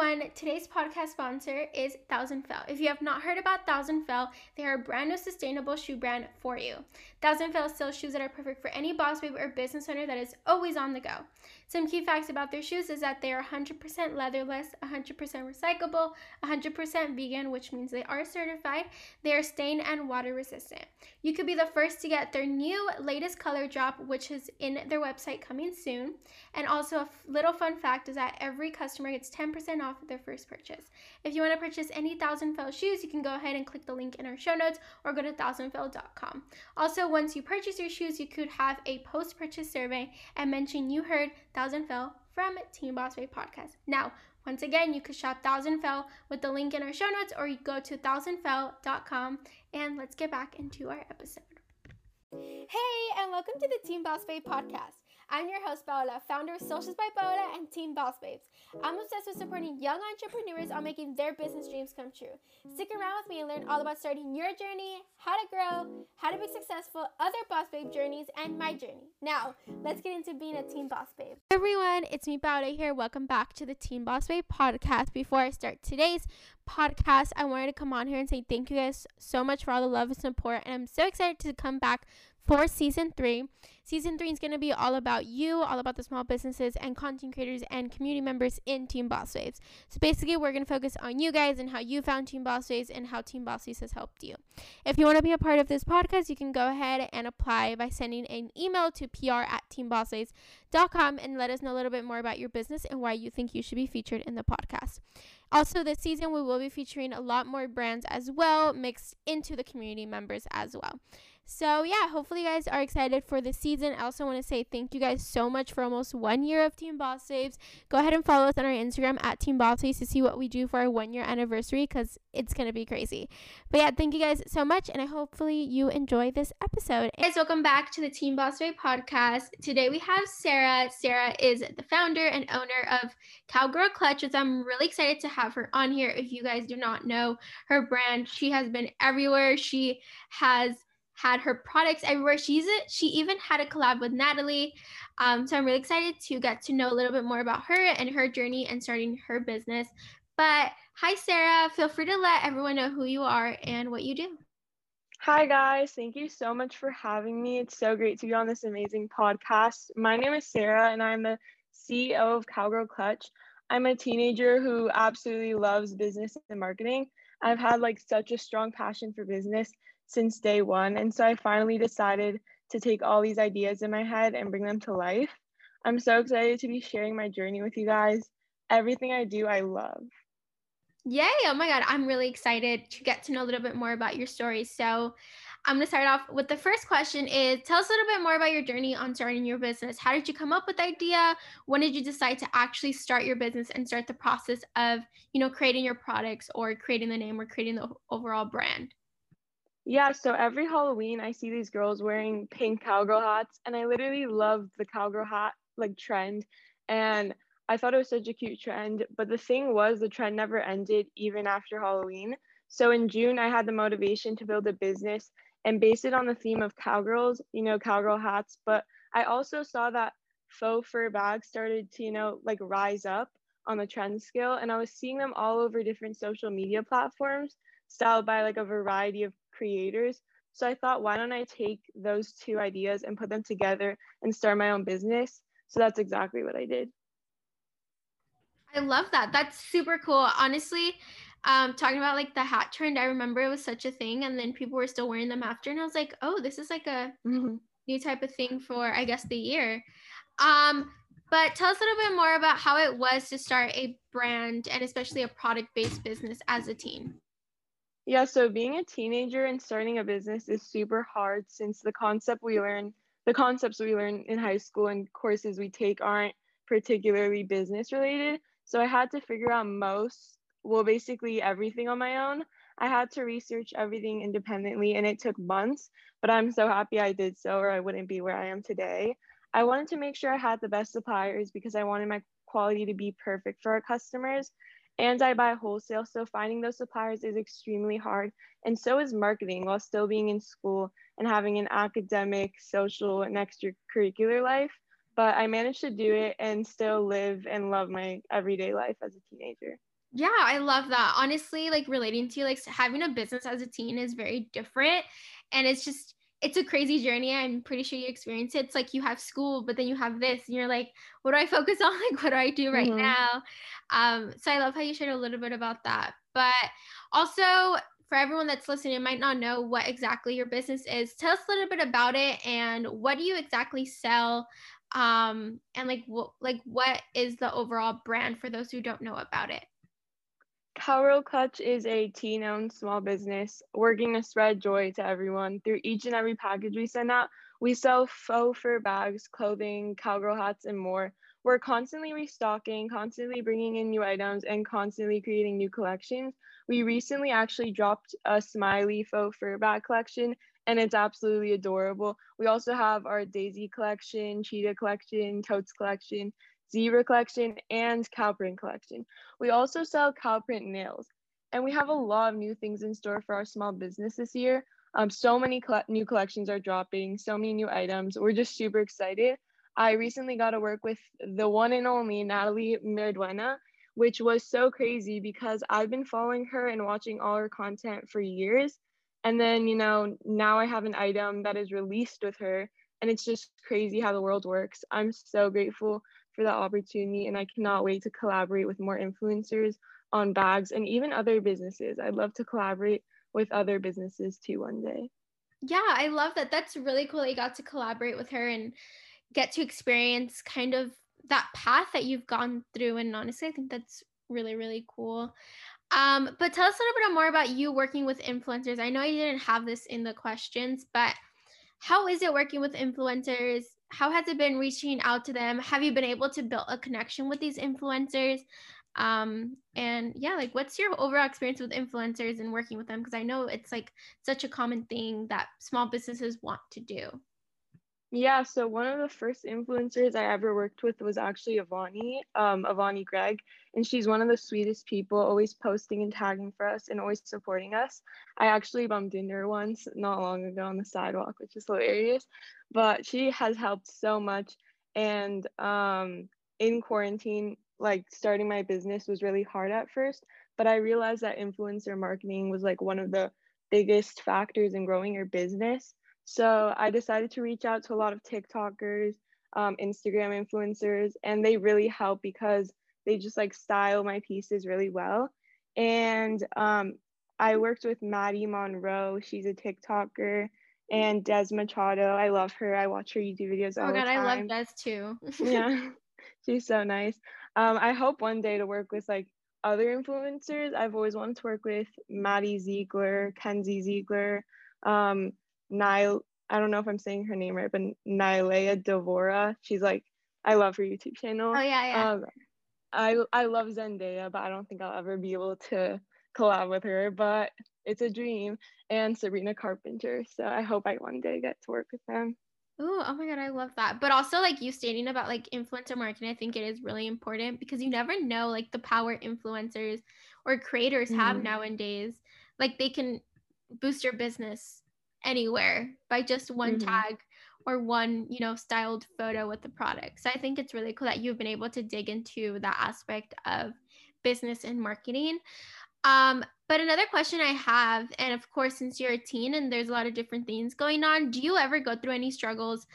everyone. Today's podcast sponsor is Thousand Fell. If you have not heard about Thousand Fell, they are a brand new sustainable shoe brand for you. Thousand Fell sells shoes that are perfect for any boss babe or business owner that is always on the go. Some key facts about their shoes is that they are 100% leatherless, 100% recyclable, 100% vegan, which means they are certified. They are stain and water resistant. You could be the first to get their new latest color drop, which is in their website coming soon. And also, a little fun fact is that every customer gets 10% off of their first purchase. If you want to purchase any Thousand Fell shoes, you can go ahead and click the link in our show notes or go to thousandfell.com. Also, once you purchase your shoes, you could have a post purchase survey and mention you heard Thousand Fell from Teen Boss Babe Podcast. Now, once again, you can shop Thousand Fell with the link in our show notes or you go to thousandfell.com and let's get back into our episode. Hey, and welcome to the Teen Boss Babe Podcast. I'm your host, Paola, founder of Socials by Paola and Teen Boss Babes. I'm obsessed with supporting young entrepreneurs on making their business dreams come true. Stick around with me and learn all about starting your journey, how to grow, how to be successful, other Boss Babe journeys, and my journey. Now, let's get into being a Teen Boss Babe. Hey everyone, it's me, Paola here. Welcome back to the Teen Boss Babe podcast. Before I start today's podcast, I wanted to come on here and say thank you guys so much for all the love and support. And I'm so excited to come back for season three. Season three is going to be all about you, all about the small businesses and content creators and community members in Teen Boss Babes. So basically, we're going to focus on you guys and how you found Teen Boss Babes and how Teen Boss Babes has helped you. If you want to be a part of this podcast, you can go ahead and apply by sending an email to pr at teenbossbabes.com and let us know a little bit more about your business and why you think you should be featured in the podcast. Also, this season, we will be featuring a lot more brands as well, mixed into the community members as well. So, yeah, hopefully, you guys are excited for the season. I also want to say thank you guys so much for almost one year of Teen Boss Babes. Go ahead and follow us on our Instagram at Teen Boss Babes to see what we do for our one year anniversary because it's going to be crazy. But yeah, thank you guys so much, and I hopefully you enjoy this episode. Hey guys, welcome back to the Teen Boss Babe podcast. Today we have Sarah. Sarah is the founder and owner of Cowgirl Clutch, which I'm really excited to have her on here. If you guys do not know her brand, she has been everywhere. She has had her products everywhere. She's it. She even had a collab with Natalie. Um, so I'm really excited to get to know a little bit more about her and her journey and starting her business. But hi, Sarah. Feel free to let everyone know who you are and what you do. Hi, guys. Thank you so much for having me. It's so great to be on this amazing podcast. My name is Sarah, and I'm the CEO of Cowgirl Clutch. I'm a teenager who absolutely loves business and marketing. I've had like such a strong passion for business since day one. And so I finally decided to take all these ideas in my head and bring them to life. I'm so excited to be sharing my journey with you guys. Everything I do, I love. Yay! Oh my God, I'm really excited to get to know a little bit more about your story. So, I'm going to start off with the first question is tell us a little bit more about your journey on starting your business. How did you come up with the idea? When did you decide to actually start your business and start the process of, you know, creating your products or creating the name or creating the overall brand? Yeah, so every Halloween I see these girls wearing pink cowgirl hats and I literally love the cowgirl hat like trend and I thought it was such a cute trend, but the thing was the trend never ended even after Halloween. So in June I had the motivation to build a business and base it on the theme of cowgirls, you know, cowgirl hats, but I also saw that faux fur bags started to, you know, like rise up on the trend scale and I was seeing them all over different social media platforms styled by like a variety of creators. So I thought, why don't I take those two ideas and put them together and start my own business? So that's exactly what I did. I love that. That's super cool. Honestly, um, talking about like the hat trend, I remember it was such a thing, and then people were still wearing them after, and I was like, oh, this is like a mm-hmm. new type of thing for I guess the year. Um, but tell us a little bit more about how it was to start a brand and especially a product-based business as a teen. Yeah, so being a teenager and starting a business is super hard since the concept we learn, the concepts we learn in high school and courses we take aren't particularly business related. So I had to figure out most, well, basically everything on my own. I had to research everything independently and it took months, but I'm so happy I did so or I wouldn't be where I am today. I wanted to make sure I had the best suppliers because I wanted my quality to be perfect for our customers and I buy wholesale. So finding those suppliers is extremely hard. And so is marketing while still being in school and having an academic, social, and extracurricular life. but I managed to do it and still live and love my everyday life as a teenager. Yeah, I love that. Honestly, like relating to like having a business as a teen is very different. And it's just, it's a crazy journey. I'm pretty sure you experience it. It's like you have school, but then you have this, and you're like, what do I focus on? Like, what do I do right mm-hmm. now? Um, so I love how you shared a little bit about that. But also, for everyone that's listening, might not know what exactly your business is. Tell us a little bit about it and what do you exactly sell? Um, and like what like what is the overall brand for those who don't know about it? Cowgirl Clutch is a teen owned small business working to spread joy to everyone. Through each and every package we send out, we sell faux fur bags, clothing, cowgirl hats, and more. We're constantly restocking, constantly bringing in new items, and constantly creating new collections. We recently actually dropped a smiley faux fur bag collection, and it's absolutely adorable. We also have our Daisy collection, Cheetah collection, Totes collection, zebra collection, and cow print collection. We also sell cow print nails, and we have a lot of new things in store for our small business this year. Um, so many new collections are dropping, so many new items. We're just super excited. I recently got to work with the one and only Natalie Mariduena, which was so crazy because I've been following her and watching all her content for years. And then, you know, now I have an item that is released with her, and it's just crazy how the world works. I'm so grateful for the opportunity and I cannot wait to collaborate with more influencers on bags and even other businesses. I'd love to collaborate with other businesses too one day. Yeah, I love that. That's really cool. You got to collaborate with her and get to experience kind of that path that you've gone through. And honestly, I think that's really, really cool. Um, but tell us a little bit more about you working with influencers. I know you didn't have this in the questions, but how is it working with influencers? How has it been reaching out to them? Have you been able to build a connection with these influencers? Um, and yeah, like what's your overall experience with influencers and working with them? Because I know it's like such a common thing that small businesses want to do. Yeah, so one of the first influencers I ever worked with was actually Avani, um, Avani Gregg, and she's one of the sweetest people, always posting and tagging for us and always supporting us. I actually bumped into her once not long ago on the sidewalk, which is hilarious, but she has helped so much. And um, in quarantine, like starting my business was really hard at first, but I realized that influencer marketing was like one of the biggest factors in growing your business so I decided to reach out to a lot of TikTokers, um, Instagram influencers, and they really help because they just like style my pieces really well. And um, I worked with Maddie Monroe. She's a TikToker. And Des Machado. I love her. I watch her YouTube videos all oh, God, the time. I love Des too. yeah, she's so nice. Um, I hope one day to work with like other influencers. I've always wanted to work with Maddie Ziegler, Kenzie Ziegler, um, Nile. I don't know if I'm saying her name right, but Nailea Devora. She's like, I love her YouTube channel. Oh yeah, yeah. Um, I I love Zendaya, but I don't think I'll ever be able to collab with her. But it's a dream. And Sabrina Carpenter. So I hope I one day get to work with them. Oh, oh my god, I love that. But also like you stating about like influencer marketing, I think it is really important because you never know like the power influencers or creators have mm-hmm. nowadays. Like they can boost your business anywhere by just one mm-hmm. tag or one, you know, styled photo with the product. So I think it's really cool that you've been able to dig into that aspect of business and marketing. Um, but another question I have, and of course, since you're a teen and there's a lot of different things going on, do you ever go through any struggles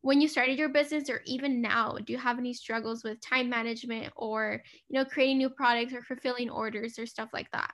when you started your business or even now? Do you have any struggles with time management or, you know, creating new products or fulfilling orders or stuff like that?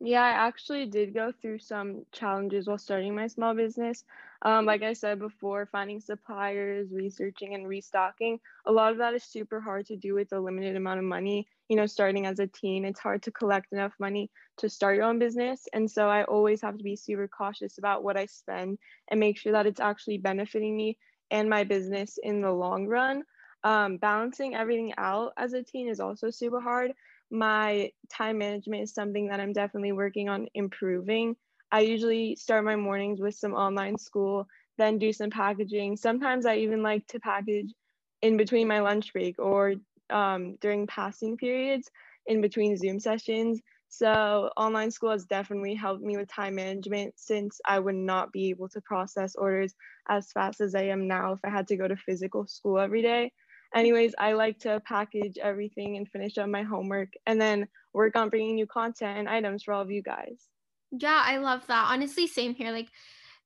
Yeah, I actually did go through some challenges while starting my small business. Um, like I said before, finding suppliers, researching, and restocking. A lot of that is super hard to do with a limited amount of money. You know, starting as a teen, it's hard to collect enough money to start your own business. And so I always have to be super cautious about what I spend and make sure that it's actually benefiting me and my business in the long run. Um, balancing everything out as a teen is also super hard my time management is something that I'm definitely working on improving. I usually start my mornings with some online school, then do some packaging. Sometimes I even like to package in between my lunch break or um, during passing periods in between Zoom sessions. So online school has definitely helped me with time management since I would not be able to process orders as fast as I am now if I had to go to physical school every day. Anyways, I like to package everything and finish up my homework and then work on bringing new content and items for all of you guys. Yeah, I love that. Honestly, same here. Like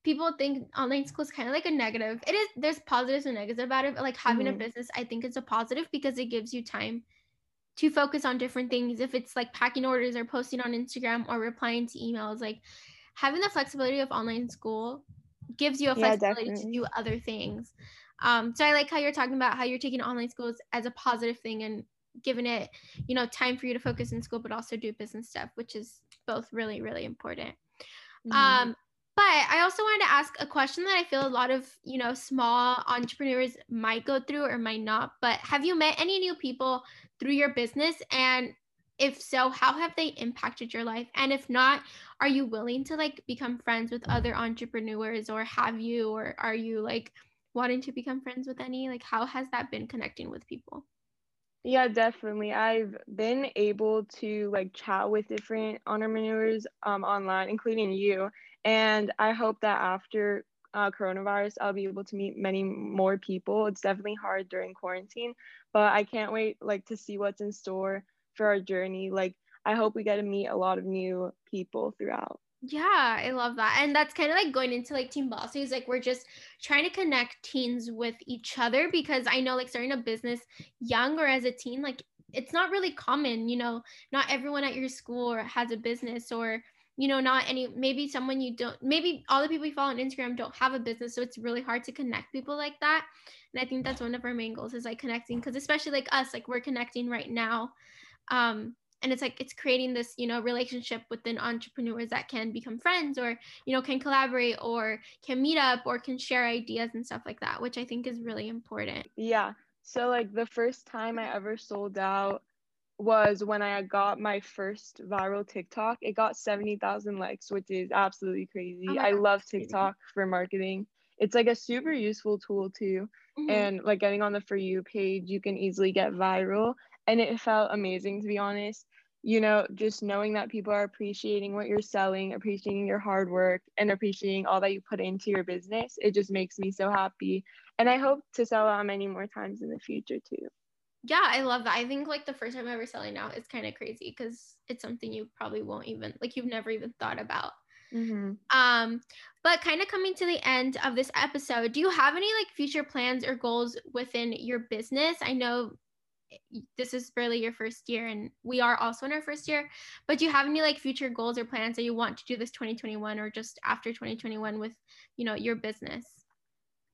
people think online school is kind of like a negative. It is there's positives and negatives about it, but like having mm-hmm. a business, I think it's a positive because it gives you time to focus on different things. If it's like packing orders or posting on Instagram or replying to emails, like having the flexibility of online school gives you a flexibility yeah, to do other things. Um, so I like how you're talking about how you're taking online schools as a positive thing and giving it, you know, time for you to focus in school, but also do business stuff, which is both really, really important. Mm-hmm. Um, but I also wanted to ask a question that I feel a lot of, you know, small entrepreneurs might go through or might not. But have you met any new people through your business? And if so, how have they impacted your life? And if not, are you willing to like become friends with other entrepreneurs or have you or are you like wanting to become friends with any? Like how has that been connecting with people? Yeah, definitely. I've been able to like chat with different entrepreneurs um, online, including you. And I hope that after uh, coronavirus, I'll be able to meet many more people. It's definitely hard during quarantine, but I can't wait like to see what's in store for our journey. Like I hope we get to meet a lot of new people throughout. Yeah, I love that. And that's kind of like going into like Teen Bossies. Like we're just trying to connect teens with each other because I know like starting a business young or as a teen, like it's not really common, you know, not everyone at your school has a business or you know, not any maybe someone you don't maybe all the people you follow on Instagram don't have a business. So it's really hard to connect people like that. And I think that's one of our main goals is like connecting because especially like us, like we're connecting right now. Um, and it's like it's creating this you know relationship within entrepreneurs that can become friends or you know can collaborate or can meet up or can share ideas and stuff like that which i think is really important. Yeah. So like the first time i ever sold out was when i got my first viral tiktok. It got 70000 likes which is absolutely crazy. Oh i love tiktok for marketing. It's like a super useful tool too. Mm-hmm. and like getting on the for you page you can easily get viral. And it felt amazing to be honest you know, just knowing that people are appreciating what you're selling, appreciating your hard work, and appreciating all that you put into your business, it just makes me so happy. And I hope to sell out many more times in the future too. Yeah, I love that. I think like the first time ever selling out is kind of crazy because it's something you probably won't even like you've never even thought about. Mm-hmm. Um, but kind of coming to the end of this episode, do you have any like future plans or goals within your business? I know this is barely your first year and we are also in our first year but do you have any like future goals or plans that you want to do this 2021 or just after 2021 with you know your business?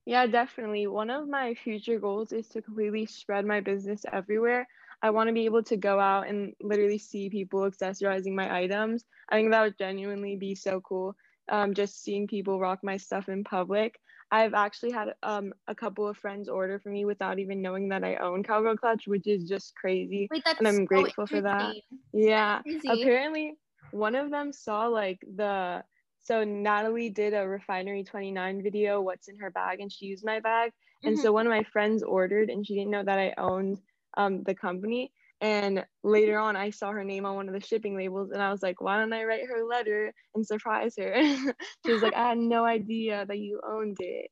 Yeah definitely. One of my future goals is to completely spread my business everywhere. I want to be able to go out and literally see people accessorizing my items. I think that would genuinely be so cool um, just seeing people rock my stuff in public I've actually had um, a couple of friends order for me without even knowing that I own Cowgirl Clutch, which is just crazy. Wait, and I'm so grateful for that. Yeah. Apparently, one of them saw like the so Natalie did a Refinery 29 video, what's in her bag, and she used my bag. And mm-hmm. so one of my friends ordered, and she didn't know that I owned um, the company. And later on, I saw her name on one of the shipping labels, and I was like, why don't I write her a letter and surprise her? she was like, I had no idea that you owned it.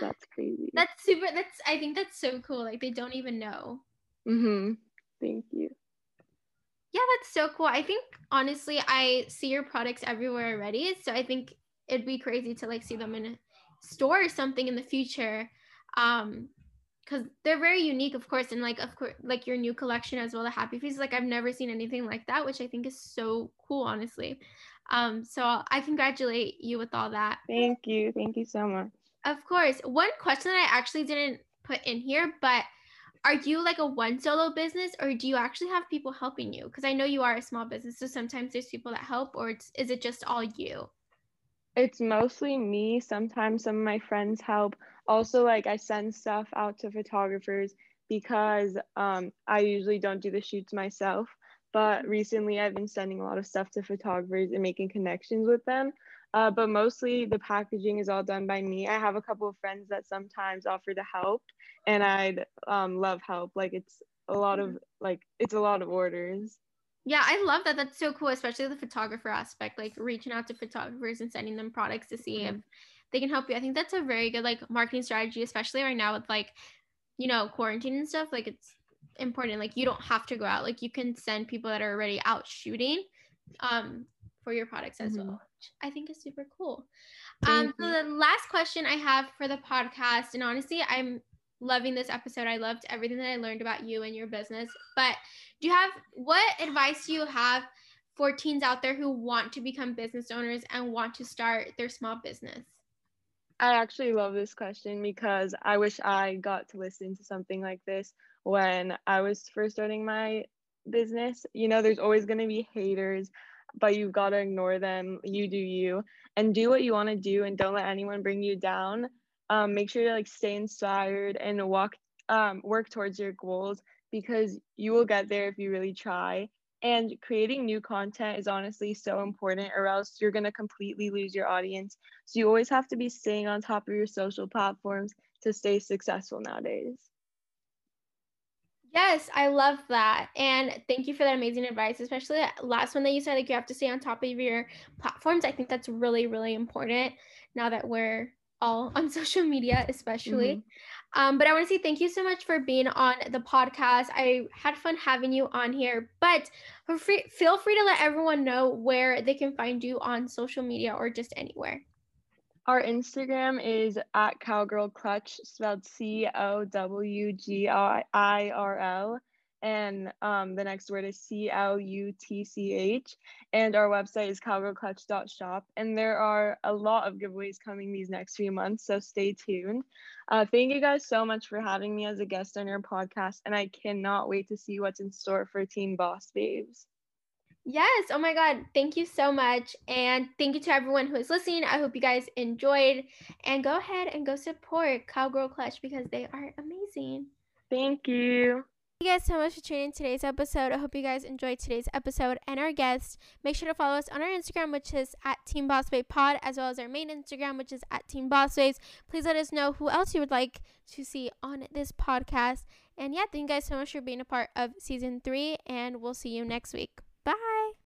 That's crazy. That's super. That's, I think that's so cool. Like, they don't even know. Hmm. Thank you. Yeah, that's so cool. I think, honestly, I see your products everywhere already. So I think it'd be crazy to like see them in a store or something in the future. Um, because they're very unique, of course, and like of course, like your new collection as well, the Happy Feast. Like I've never seen anything like that, which I think is so cool, honestly. Um, so I congratulate you with all that. Thank you, thank you so much. Of course, one question that I actually didn't put in here, but are you like a one solo business or do you actually have people helping you? Because I know you are a small business, so sometimes there's people that help, or is it just all you? It's mostly me. Sometimes some of my friends help also like i send stuff out to photographers because um, i usually don't do the shoots myself but recently i've been sending a lot of stuff to photographers and making connections with them uh, but mostly the packaging is all done by me i have a couple of friends that sometimes offer to help and i'd um, love help like it's a lot of like it's a lot of orders Yeah, I love that. That's so cool, especially the photographer aspect, like reaching out to photographers and sending them products to see mm-hmm. if they can help you. I think that's a very good like marketing strategy, especially right now with like, you know, quarantine and stuff. Like it's important. Like you don't have to go out. Like you can send people that are already out shooting um for your products as mm-hmm. well. I think is super cool. Um, so the last question I have for the podcast, and honestly, I'm loving this episode. I loved everything that I learned about you and your business. But do you have what advice do you have for teens out there who want to become business owners and want to start their small business? I actually love this question because I wish I got to listen to something like this when I was first starting my business. You know, there's always going to be haters, but you've got to ignore them. You do you and do what you want to do and don't let anyone bring you down um, make sure to like stay inspired and walk um, work towards your goals because you will get there if you really try and creating new content is honestly so important or else you're going to completely lose your audience so you always have to be staying on top of your social platforms to stay successful nowadays Yes, I love that. And thank you for that amazing advice, especially that last one that you said, like you have to stay on top of your platforms. I think that's really, really important now that we're all on social media, especially. Mm-hmm. Um, but I want to say thank you so much for being on the podcast. I had fun having you on here, but free, feel free to let everyone know where they can find you on social media or just anywhere. Our Instagram is at Cowgirl Clutch, spelled C O W G I R L and um, the next word is C L U T C H. And our website is cowgirlclutch.shop. And there are a lot of giveaways coming these next few months, so stay tuned. Uh, thank you guys so much for having me as a guest on your podcast, and I cannot wait to see what's in store for Teen Boss Babes. Yes. Oh my God. Thank you so much. And thank you to everyone who is listening. I hope you guys enjoyed. And go ahead and go support Cowgirl Clutch because they are amazing. Thank you. You guys so much for tuning in today's episode. I hope you guys enjoyed today's episode and our guest. Make sure to follow us on our Instagram, which is at Teen Boss Babe Pod, as well as our main Instagram, which is at Teen Boss Babes. Please let us know who else you would like to see on this podcast. And yeah, thank you guys so much for being a part of season three, and we'll see you next week. Bye.